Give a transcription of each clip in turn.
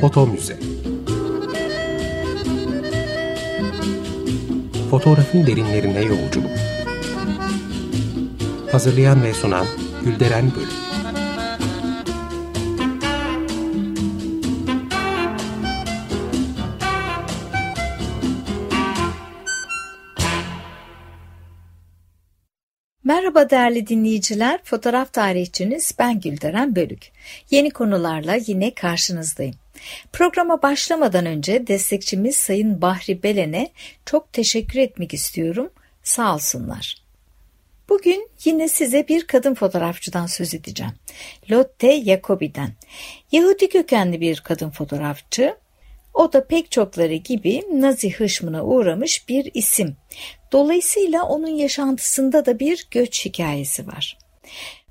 Foto Müze Fotoğrafın derinlerine yolculuk Hazırlayan ve sunan Gülderen Bölüm Merhaba değerli dinleyiciler, fotoğraf tarihçiniz ben Gülderen Bölük. Yeni konularla yine karşınızdayım. Programa başlamadan önce destekçimiz Sayın Bahri Belen'e çok teşekkür etmek istiyorum. Sağ olsunlar. Bugün yine size bir kadın fotoğrafçıdan söz edeceğim. Lotte Jacobi'den. Yahudi kökenli bir kadın fotoğrafçı. O da pek çokları gibi Nazi hışmına uğramış bir isim. Dolayısıyla onun yaşantısında da bir göç hikayesi var.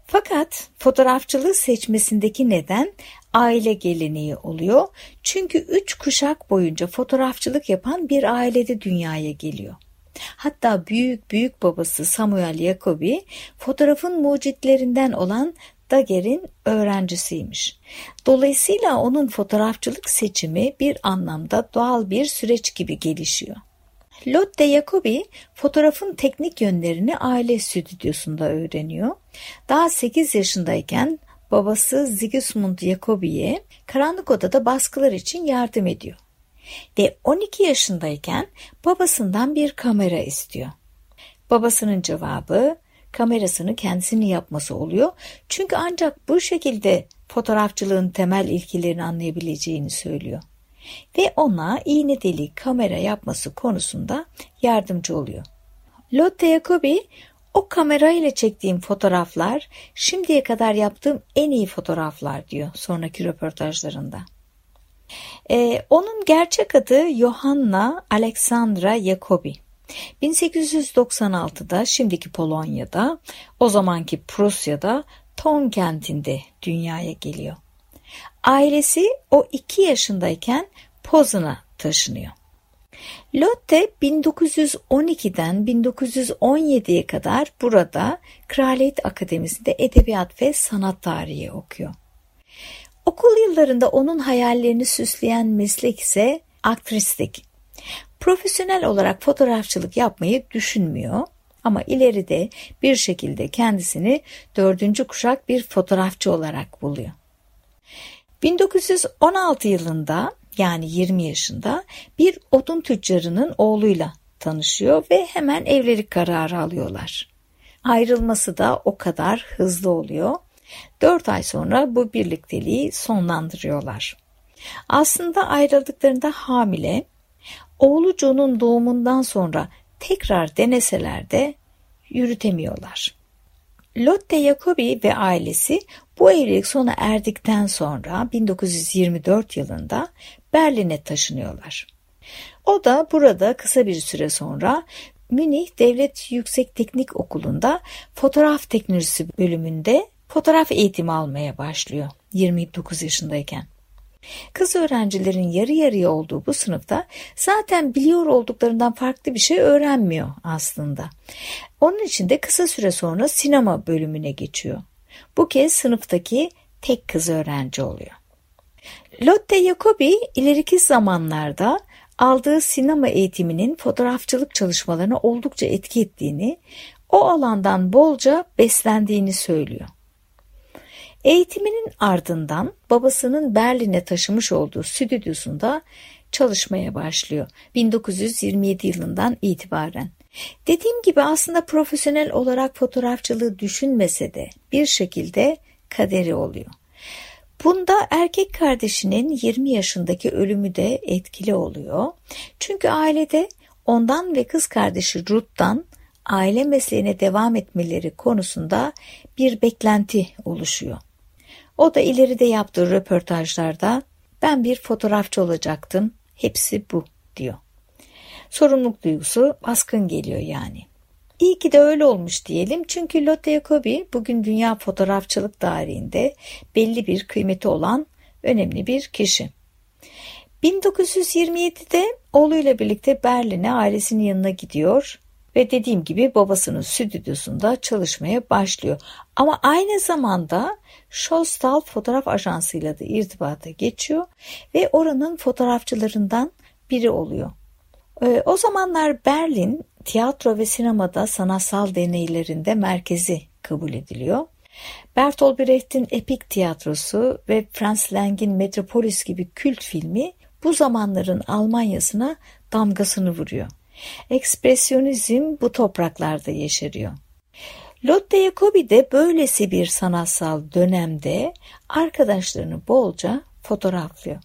Fakat fotoğrafçılığı seçmesindeki neden aile geleneği oluyor. Çünkü üç kuşak boyunca fotoğrafçılık yapan bir ailede dünyaya geliyor. Hatta büyük büyük babası Samuel Jacobi fotoğrafın mucitlerinden olan Daguerre'in öğrencisiymiş. Dolayısıyla onun fotoğrafçılık seçimi bir anlamda doğal bir süreç gibi gelişiyor. Lotte Jacobi fotoğrafın teknik yönlerini aile stüdyosunda öğreniyor. Daha 8 yaşındayken babası Sigismund Jacobi'ye karanlık odada baskılar için yardım ediyor. Ve 12 yaşındayken babasından bir kamera istiyor. Babasının cevabı kamerasını kendisinin yapması oluyor. Çünkü ancak bu şekilde fotoğrafçılığın temel ilkelerini anlayabileceğini söylüyor. Ve ona iğne deli kamera yapması konusunda yardımcı oluyor. Lotte Jacobi o kamera ile çektiğim fotoğraflar şimdiye kadar yaptığım en iyi fotoğraflar diyor sonraki röportajlarında. Ee, onun gerçek adı Johanna Alexandra Jacobi. 1896'da şimdiki Polonya'da, o zamanki Prusya'da Ton kentinde dünyaya geliyor. Ailesi o iki yaşındayken Poznan'a taşınıyor. Lotte 1912'den 1917'ye kadar burada Kraliyet Akademisi'nde edebiyat ve sanat tarihi okuyor. Okul yıllarında onun hayallerini süsleyen meslek ise aktrislik. Profesyonel olarak fotoğrafçılık yapmayı düşünmüyor ama ileride bir şekilde kendisini dördüncü kuşak bir fotoğrafçı olarak buluyor. 1916 yılında yani 20 yaşında bir odun tüccarının oğluyla tanışıyor ve hemen evlilik kararı alıyorlar. Ayrılması da o kadar hızlı oluyor. 4 ay sonra bu birlikteliği sonlandırıyorlar. Aslında ayrıldıklarında hamile, oğlu John'un doğumundan sonra tekrar deneseler de yürütemiyorlar. Lotte Jacobi ve ailesi bu evlilik sona erdikten sonra 1924 yılında Berlin'e taşınıyorlar. O da burada kısa bir süre sonra Münih Devlet Yüksek Teknik Okulu'nda fotoğraf teknolojisi bölümünde fotoğraf eğitimi almaya başlıyor 29 yaşındayken. Kız öğrencilerin yarı yarıya olduğu bu sınıfta zaten biliyor olduklarından farklı bir şey öğrenmiyor aslında. Onun için de kısa süre sonra sinema bölümüne geçiyor. Bu kez sınıftaki tek kız öğrenci oluyor. Lotte Jacobi ileriki zamanlarda aldığı sinema eğitiminin fotoğrafçılık çalışmalarına oldukça etki ettiğini, o alandan bolca beslendiğini söylüyor. Eğitiminin ardından babasının Berlin'e taşımış olduğu stüdyosunda çalışmaya başlıyor 1927 yılından itibaren. Dediğim gibi aslında profesyonel olarak fotoğrafçılığı düşünmese de bir şekilde kaderi oluyor. Bunda erkek kardeşinin 20 yaşındaki ölümü de etkili oluyor. Çünkü ailede ondan ve kız kardeşi Ruth'tan aile mesleğine devam etmeleri konusunda bir beklenti oluşuyor. O da ileride yaptığı röportajlarda ben bir fotoğrafçı olacaktım, hepsi bu diyor. Sorumluluk duygusu baskın geliyor yani. İyi ki de öyle olmuş diyelim çünkü Lotte Jacobi bugün dünya fotoğrafçılık tarihinde belli bir kıymeti olan önemli bir kişi. 1927'de oğluyla birlikte Berlin'e ailesinin yanına gidiyor ve dediğim gibi babasının stüdyosunda çalışmaya başlıyor. Ama aynı zamanda Shostal Fotoğraf Ajansı'yla da irtibata geçiyor ve oranın fotoğrafçılarından biri oluyor. Ee, o zamanlar Berlin tiyatro ve sinemada sanatsal deneylerinde merkezi kabul ediliyor. Bertolt Brecht'in Epik Tiyatrosu ve Franz Lang'in Metropolis gibi kült filmi bu zamanların Almanya'sına damgasını vuruyor. Ekspresyonizm bu topraklarda yeşeriyor. Lotte Jacobi de böylesi bir sanatsal dönemde arkadaşlarını bolca fotoğraflıyor.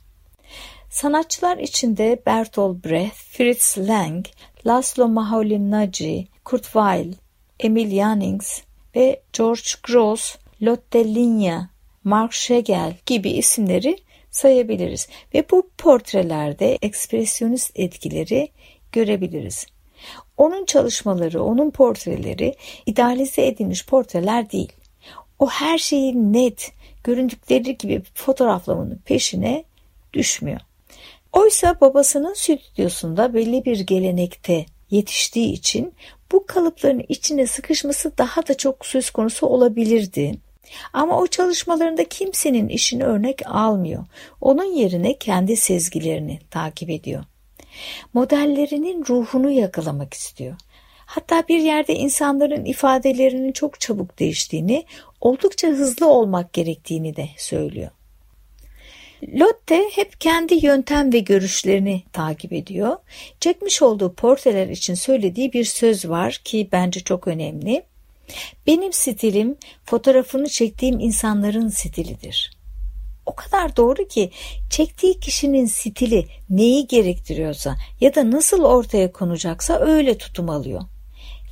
Sanatçılar içinde Bertolt Brecht, Fritz Lang, Laszlo Maholy-Nagy, Kurt Weill, Emil Jannings ve George Gross, Lotte Linya, Mark Schegel gibi isimleri sayabiliriz ve bu portrelerde ekspresyonist etkileri görebiliriz. Onun çalışmaları, onun portreleri idealize edilmiş portreler değil. O her şeyi net, göründükleri gibi fotoğraflamanın peşine düşmüyor. Oysa babasının stüdyosunda belli bir gelenekte yetiştiği için bu kalıpların içine sıkışması daha da çok söz konusu olabilirdi. Ama o çalışmalarında kimsenin işini örnek almıyor. Onun yerine kendi sezgilerini takip ediyor. Modellerinin ruhunu yakalamak istiyor. Hatta bir yerde insanların ifadelerinin çok çabuk değiştiğini, oldukça hızlı olmak gerektiğini de söylüyor. Lotte hep kendi yöntem ve görüşlerini takip ediyor. Çekmiş olduğu portreler için söylediği bir söz var ki bence çok önemli. Benim stilim fotoğrafını çektiğim insanların stilidir. O kadar doğru ki çektiği kişinin stili neyi gerektiriyorsa ya da nasıl ortaya konacaksa öyle tutum alıyor.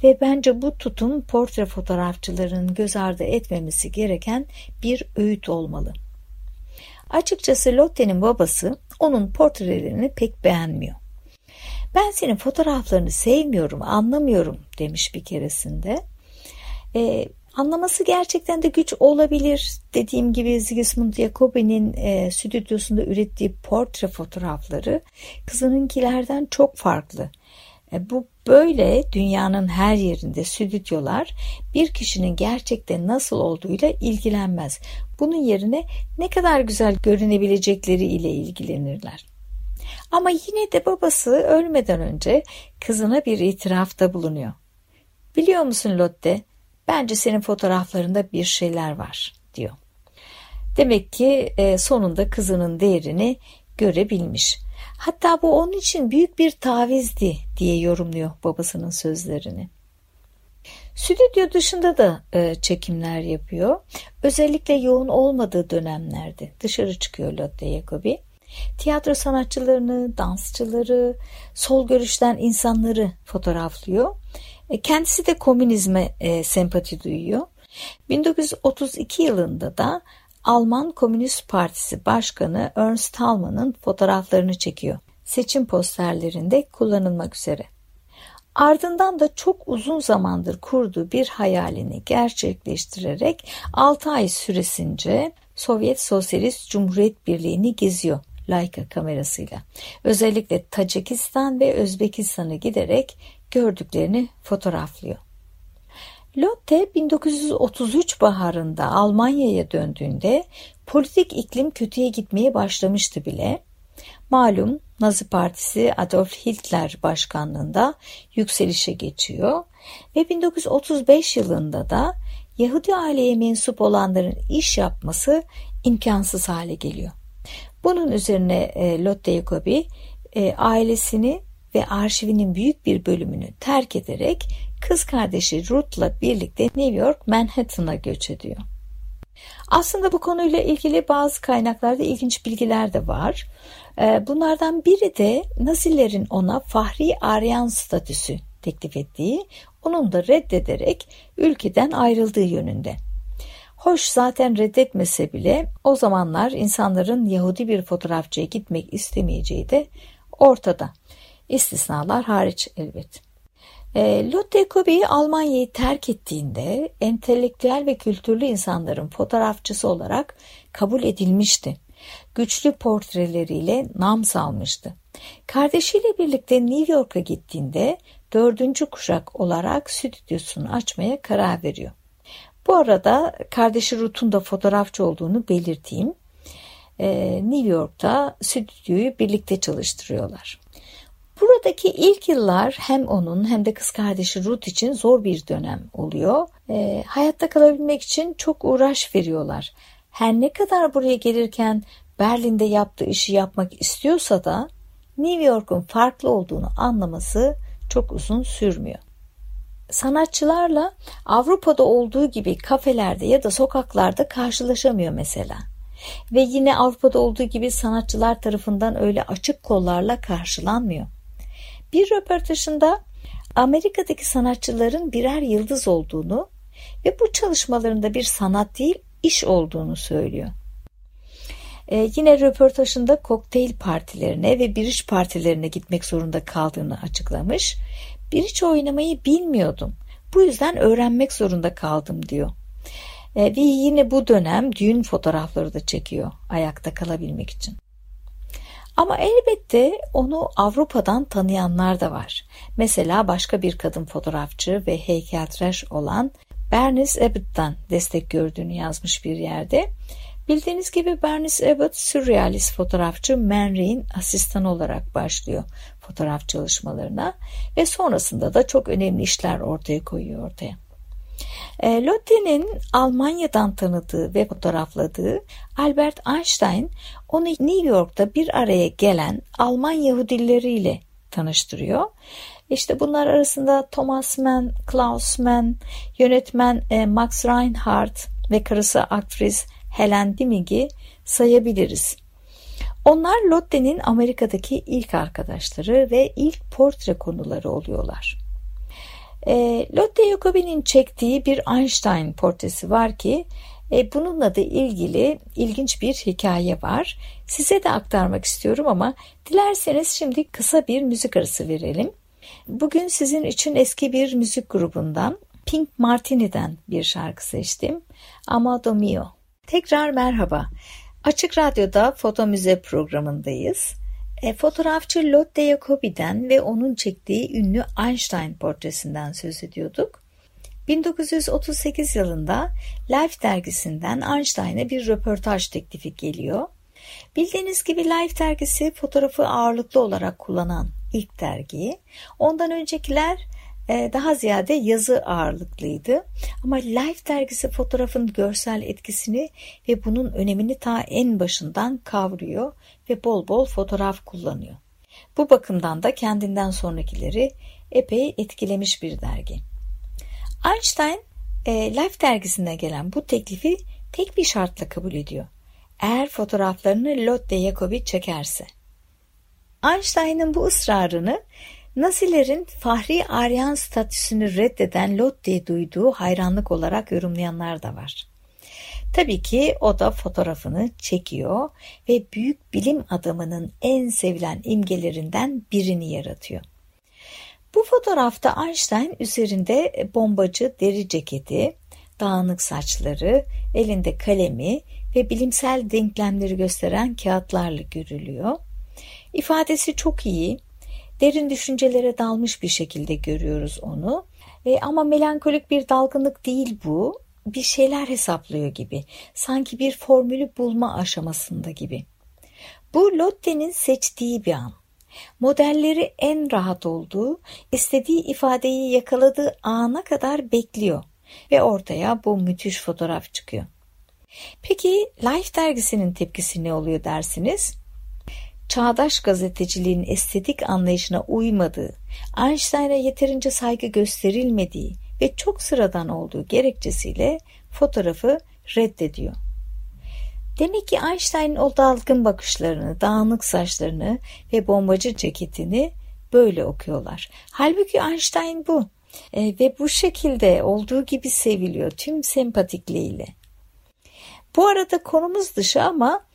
Ve bence bu tutum portre fotoğrafçıların göz ardı etmemesi gereken bir öğüt olmalı. Açıkçası Lotte'nin babası onun portrelerini pek beğenmiyor. Ben senin fotoğraflarını sevmiyorum, anlamıyorum demiş bir keresinde. Ee, anlaması gerçekten de güç olabilir. Dediğim gibi Sigismund Jacobi'nin e, stüdyosunda ürettiği portre fotoğrafları kızınınkilerden çok farklı. E, bu böyle dünyanın her yerinde stüdyolar bir kişinin gerçekten nasıl olduğuyla ilgilenmez. Bunun yerine ne kadar güzel görünebilecekleri ile ilgilenirler. Ama yine de babası ölmeden önce kızına bir itirafta bulunuyor. Biliyor musun Lotte? Bence senin fotoğraflarında bir şeyler var diyor. Demek ki e, sonunda kızının değerini görebilmiş. Hatta bu onun için büyük bir tavizdi diye yorumluyor babasının sözlerini. Stüdyo dışında da e, çekimler yapıyor. Özellikle yoğun olmadığı dönemlerde dışarı çıkıyor Lotte Jacobi. Tiyatro sanatçılarını, dansçıları, sol görüşten insanları fotoğraflıyor. E, kendisi de komünizme e, sempati duyuyor. 1932 yılında da Alman Komünist Partisi Başkanı Ernst Thälmann'ın fotoğraflarını çekiyor. Seçim posterlerinde kullanılmak üzere. Ardından da çok uzun zamandır kurduğu bir hayalini gerçekleştirerek 6 ay süresince Sovyet Sosyalist Cumhuriyet Birliği'ni geziyor Leica kamerasıyla. Özellikle Tacikistan ve Özbekistan'a giderek gördüklerini fotoğraflıyor. Lotte 1933 baharında Almanya'ya döndüğünde politik iklim kötüye gitmeye başlamıştı bile. Malum Nazi Partisi Adolf Hitler başkanlığında yükselişe geçiyor ve 1935 yılında da Yahudi aileye mensup olanların iş yapması imkansız hale geliyor. Bunun üzerine e, Lotte Jacobi e, ailesini ve arşivinin büyük bir bölümünü terk ederek kız kardeşi Ruth'la birlikte New York Manhattan'a göç ediyor. Aslında bu konuyla ilgili bazı kaynaklarda ilginç bilgiler de var. Ee, bunlardan biri de Nazilerin ona Fahri Aryan statüsü teklif ettiği, onun da reddederek ülkeden ayrıldığı yönünde. Hoş zaten reddetmese bile o zamanlar insanların Yahudi bir fotoğrafçıya gitmek istemeyeceği de ortada. İstisnalar hariç elbet. E, Lotte Kobe'yi Almanya'yı terk ettiğinde entelektüel ve kültürlü insanların fotoğrafçısı olarak kabul edilmişti. Güçlü portreleriyle nam salmıştı. Kardeşiyle birlikte New York'a gittiğinde dördüncü kuşak olarak stüdyosunu açmaya karar veriyor. Bu arada kardeşi Ruth'un da fotoğrafçı olduğunu belirteyim. Ee, New York'ta stüdyoyu birlikte çalıştırıyorlar. Buradaki ilk yıllar hem onun hem de kız kardeşi Ruth için zor bir dönem oluyor. E, hayatta kalabilmek için çok uğraş veriyorlar. Her ne kadar buraya gelirken Berlin'de yaptığı işi yapmak istiyorsa da New York'un farklı olduğunu anlaması çok uzun sürmüyor. Sanatçılarla Avrupa'da olduğu gibi kafelerde ya da sokaklarda karşılaşamıyor mesela. Ve yine Avrupa'da olduğu gibi sanatçılar tarafından öyle açık kollarla karşılanmıyor. Bir röportajında Amerika'daki sanatçıların birer yıldız olduğunu ve bu çalışmalarında bir sanat değil iş olduğunu söylüyor. Ee, yine röportajında kokteyl partilerine ve biriç partilerine gitmek zorunda kaldığını açıklamış. Biriç oynamayı bilmiyordum. Bu yüzden öğrenmek zorunda kaldım diyor. Ee, ve yine bu dönem düğün fotoğrafları da çekiyor ayakta kalabilmek için. Ama elbette onu Avrupa'dan tanıyanlar da var. Mesela başka bir kadın fotoğrafçı ve heykeltıraş olan Bernice Abbott'tan destek gördüğünü yazmış bir yerde. Bildiğiniz gibi Bernice Abbott sürrealist fotoğrafçı Man asistan olarak başlıyor fotoğraf çalışmalarına ve sonrasında da çok önemli işler ortaya koyuyor ortaya. E, Lotte'nin Almanya'dan tanıdığı ve fotoğrafladığı Albert Einstein onu New York'ta bir araya gelen Alman Yahudileriyle tanıştırıyor. İşte bunlar arasında Thomas Mann, Klaus Mann, yönetmen e, Max Reinhardt ve karısı aktris Helen Dimig'i sayabiliriz. Onlar Lotte'nin Amerika'daki ilk arkadaşları ve ilk portre konuları oluyorlar. E, Lotte Jacobi'nin çektiği bir Einstein portresi var ki e, bununla da ilgili ilginç bir hikaye var. Size de aktarmak istiyorum ama dilerseniz şimdi kısa bir müzik arası verelim. Bugün sizin için eski bir müzik grubundan Pink Martini'den bir şarkı seçtim. Amado Mio. Tekrar merhaba. Açık Radyo'da Foto Müze programındayız. E, fotoğrafçı Lotte Jacobi'den ve onun çektiği ünlü Einstein portresinden söz ediyorduk. 1938 yılında Life dergisinden Einstein'a bir röportaj teklifi geliyor. Bildiğiniz gibi Life dergisi fotoğrafı ağırlıklı olarak kullanan ilk dergi. Ondan öncekiler daha ziyade yazı ağırlıklıydı. Ama Life dergisi fotoğrafın görsel etkisini ve bunun önemini ta en başından kavruyor ve bol bol fotoğraf kullanıyor. Bu bakımdan da kendinden sonrakileri epey etkilemiş bir dergi. Einstein e, Life dergisine gelen bu teklifi tek bir şartla kabul ediyor. Eğer fotoğraflarını Lotte Jacobi çekerse. Einstein'ın bu ısrarını Nazilerin Fahri Aryan statüsünü reddeden Lotte'ye duyduğu hayranlık olarak yorumlayanlar da var. Tabii ki o da fotoğrafını çekiyor ve büyük bilim adamının en sevilen imgelerinden birini yaratıyor. Bu fotoğrafta Einstein üzerinde bombacı deri ceketi, dağınık saçları, elinde kalemi ve bilimsel denklemleri gösteren kağıtlarla görülüyor. İfadesi çok iyi, derin düşüncelere dalmış bir şekilde görüyoruz onu. E, ama melankolik bir dalgınlık değil bu. Bir şeyler hesaplıyor gibi. Sanki bir formülü bulma aşamasında gibi. Bu Lotte'nin seçtiği bir an. Modelleri en rahat olduğu, istediği ifadeyi yakaladığı ana kadar bekliyor ve ortaya bu müthiş fotoğraf çıkıyor. Peki Life dergisinin tepkisi ne oluyor dersiniz? Çağdaş gazeteciliğin estetik anlayışına uymadığı, Einstein'a yeterince saygı gösterilmediği ve çok sıradan olduğu gerekçesiyle fotoğrafı reddediyor. Demek ki Einstein'ın o dalgın bakışlarını, dağınık saçlarını ve bombacı ceketini böyle okuyorlar. Halbuki Einstein bu e, ve bu şekilde olduğu gibi seviliyor tüm sempatikliğiyle. Bu arada konumuz dışı ama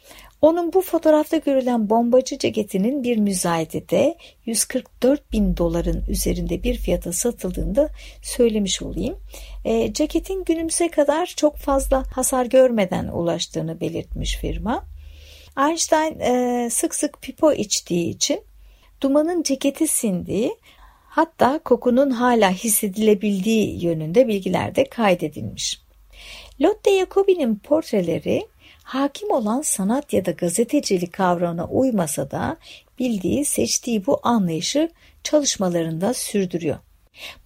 onun bu fotoğrafta görülen bombacı ceketinin bir müzayedede 144 bin doların üzerinde bir fiyata satıldığında söylemiş olayım. E, ceketin günümüze kadar çok fazla hasar görmeden ulaştığını belirtmiş firma. Einstein e, sık sık pipo içtiği için dumanın ceketi sindiği Hatta kokunun hala hissedilebildiği yönünde bilgiler de kaydedilmiş. Lotte Jacobi'nin portreleri hakim olan sanat ya da gazetecilik kavramına uymasa da bildiği, seçtiği bu anlayışı çalışmalarında sürdürüyor.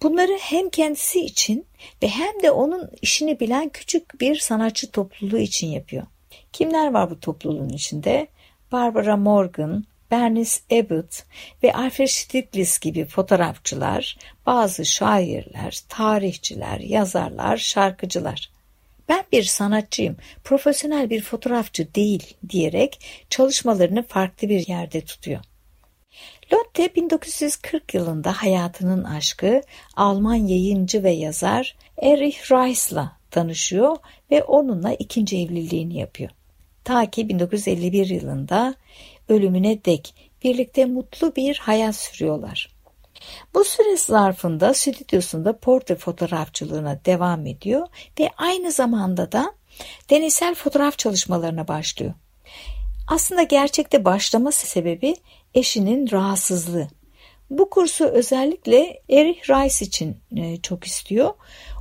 Bunları hem kendisi için ve hem de onun işini bilen küçük bir sanatçı topluluğu için yapıyor. Kimler var bu topluluğun içinde? Barbara Morgan, Bernice Abbott ve Alfred Stieglitz gibi fotoğrafçılar, bazı şairler, tarihçiler, yazarlar, şarkıcılar. Ben bir sanatçıyım, profesyonel bir fotoğrafçı değil diyerek çalışmalarını farklı bir yerde tutuyor. Lotte 1940 yılında hayatının aşkı Alman yayıncı ve yazar Erich Reis'la tanışıyor ve onunla ikinci evliliğini yapıyor. Ta ki 1951 yılında ölümüne dek birlikte mutlu bir hayat sürüyorlar. Bu süre zarfında stüdyosunda portre fotoğrafçılığına devam ediyor ve aynı zamanda da deneysel fotoğraf çalışmalarına başlıyor. Aslında gerçekte başlaması sebebi eşinin rahatsızlığı. Bu kursu özellikle Erich Rice için e, çok istiyor.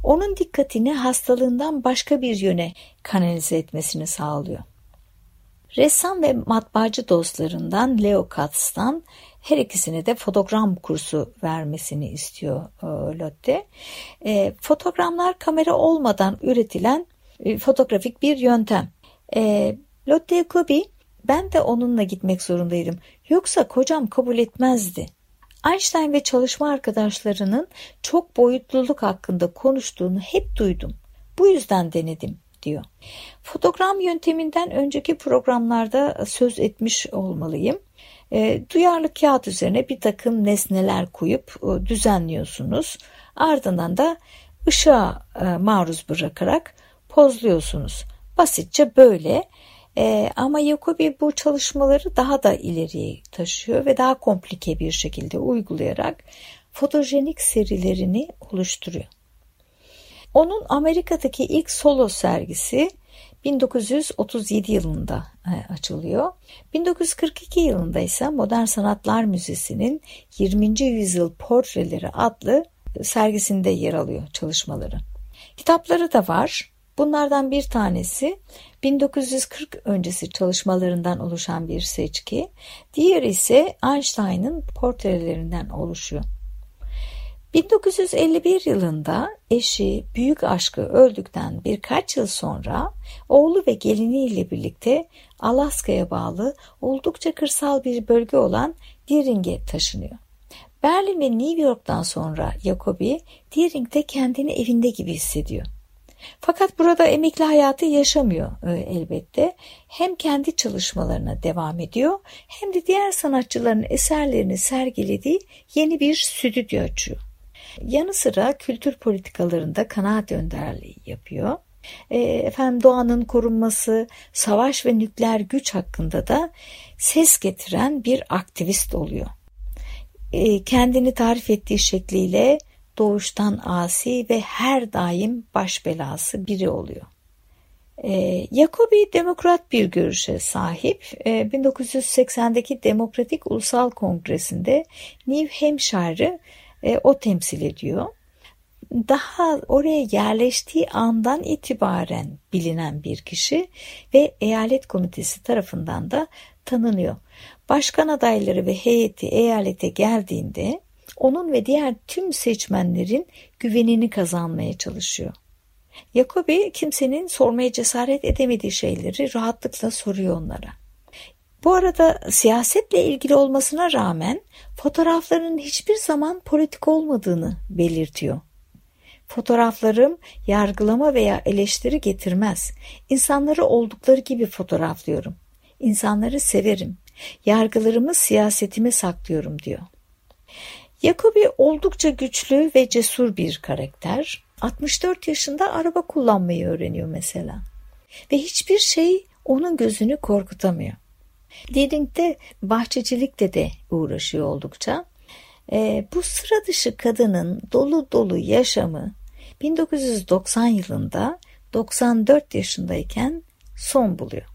Onun dikkatini hastalığından başka bir yöne kanalize etmesini sağlıyor. Ressam ve matbaacı dostlarından Leo Katz'tan her ikisine de fotogram kursu vermesini istiyor e, Lotte. E, fotogramlar kamera olmadan üretilen e, fotoğrafik bir yöntem. E, Lotte Kobi ben de onunla gitmek zorundaydım. Yoksa kocam kabul etmezdi. Einstein ve çalışma arkadaşlarının çok boyutluluk hakkında konuştuğunu hep duydum. Bu yüzden denedim diyor. Fotogram yönteminden önceki programlarda söz etmiş olmalıyım. E, duyarlı kağıt üzerine bir takım nesneler koyup e, düzenliyorsunuz. Ardından da ışığa e, maruz bırakarak pozluyorsunuz. Basitçe böyle e, ama Jacobi bu çalışmaları daha da ileriye taşıyor ve daha komplike bir şekilde uygulayarak fotojenik serilerini oluşturuyor. Onun Amerika'daki ilk solo sergisi 1937 yılında e, açılıyor. 1942 yılında ise Modern Sanatlar Müzesi'nin 20. Yüzyıl Portreleri adlı sergisinde yer alıyor çalışmaları. Kitapları da var. Bunlardan bir tanesi 1940 öncesi çalışmalarından oluşan bir seçki, diğeri ise Einstein'ın portrelerinden oluşuyor. 1951 yılında eşi büyük aşkı öldükten birkaç yıl sonra oğlu ve geliniyle birlikte Alaska'ya bağlı oldukça kırsal bir bölge olan Deering'e taşınıyor. Berlin ve New York'tan sonra Jacobi Deering'de kendini evinde gibi hissediyor. Fakat burada emekli hayatı yaşamıyor e, elbette. Hem kendi çalışmalarına devam ediyor hem de diğer sanatçıların eserlerini sergilediği yeni bir stüdyo açıyor. Yanı sıra kültür politikalarında kanaat önderliği yapıyor. E, efendim doğanın korunması, savaş ve nükleer güç hakkında da ses getiren bir aktivist oluyor. E, kendini tarif ettiği şekliyle doğuştan asi ve her daim baş belası biri oluyor. E, demokrat bir görüşe sahip. E, 1980'deki Demokratik Ulusal Kongresi'nde New Hampshire'ı e, o temsil ediyor. Daha oraya yerleştiği andan itibaren bilinen bir kişi ve eyalet komitesi tarafından da tanınıyor. Başkan adayları ve heyeti eyalete geldiğinde onun ve diğer tüm seçmenlerin güvenini kazanmaya çalışıyor. Jacobi kimsenin sormaya cesaret edemediği şeyleri rahatlıkla soruyor onlara. Bu arada siyasetle ilgili olmasına rağmen fotoğraflarının hiçbir zaman politik olmadığını belirtiyor. Fotoğraflarım yargılama veya eleştiri getirmez. İnsanları oldukları gibi fotoğraflıyorum. İnsanları severim. Yargılarımı siyasetime saklıyorum diyor. Jacobi oldukça güçlü ve cesur bir karakter. 64 yaşında araba kullanmayı öğreniyor mesela. Ve hiçbir şey onun gözünü korkutamıyor. Deading'de bahçecilikte de uğraşıyor oldukça. E, bu sıra dışı kadının dolu dolu yaşamı 1990 yılında 94 yaşındayken son buluyor.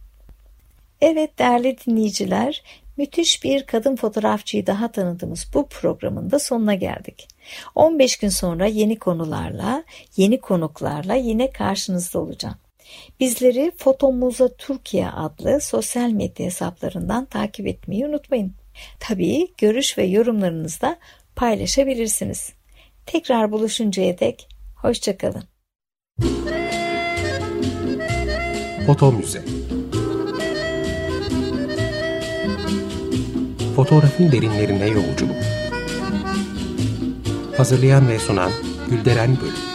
Evet değerli dinleyiciler Müthiş bir kadın fotoğrafçıyı daha tanıdığımız bu programın da sonuna geldik. 15 gün sonra yeni konularla, yeni konuklarla yine karşınızda olacağım. Bizleri Fotomuza Türkiye adlı sosyal medya hesaplarından takip etmeyi unutmayın. Tabii görüş ve yorumlarınızı da paylaşabilirsiniz. Tekrar buluşuncaya dek hoşçakalın. Foto Müze Fotoğrafın derinlerine yolculuk Hazırlayan ve sunan Gülderen Bölüm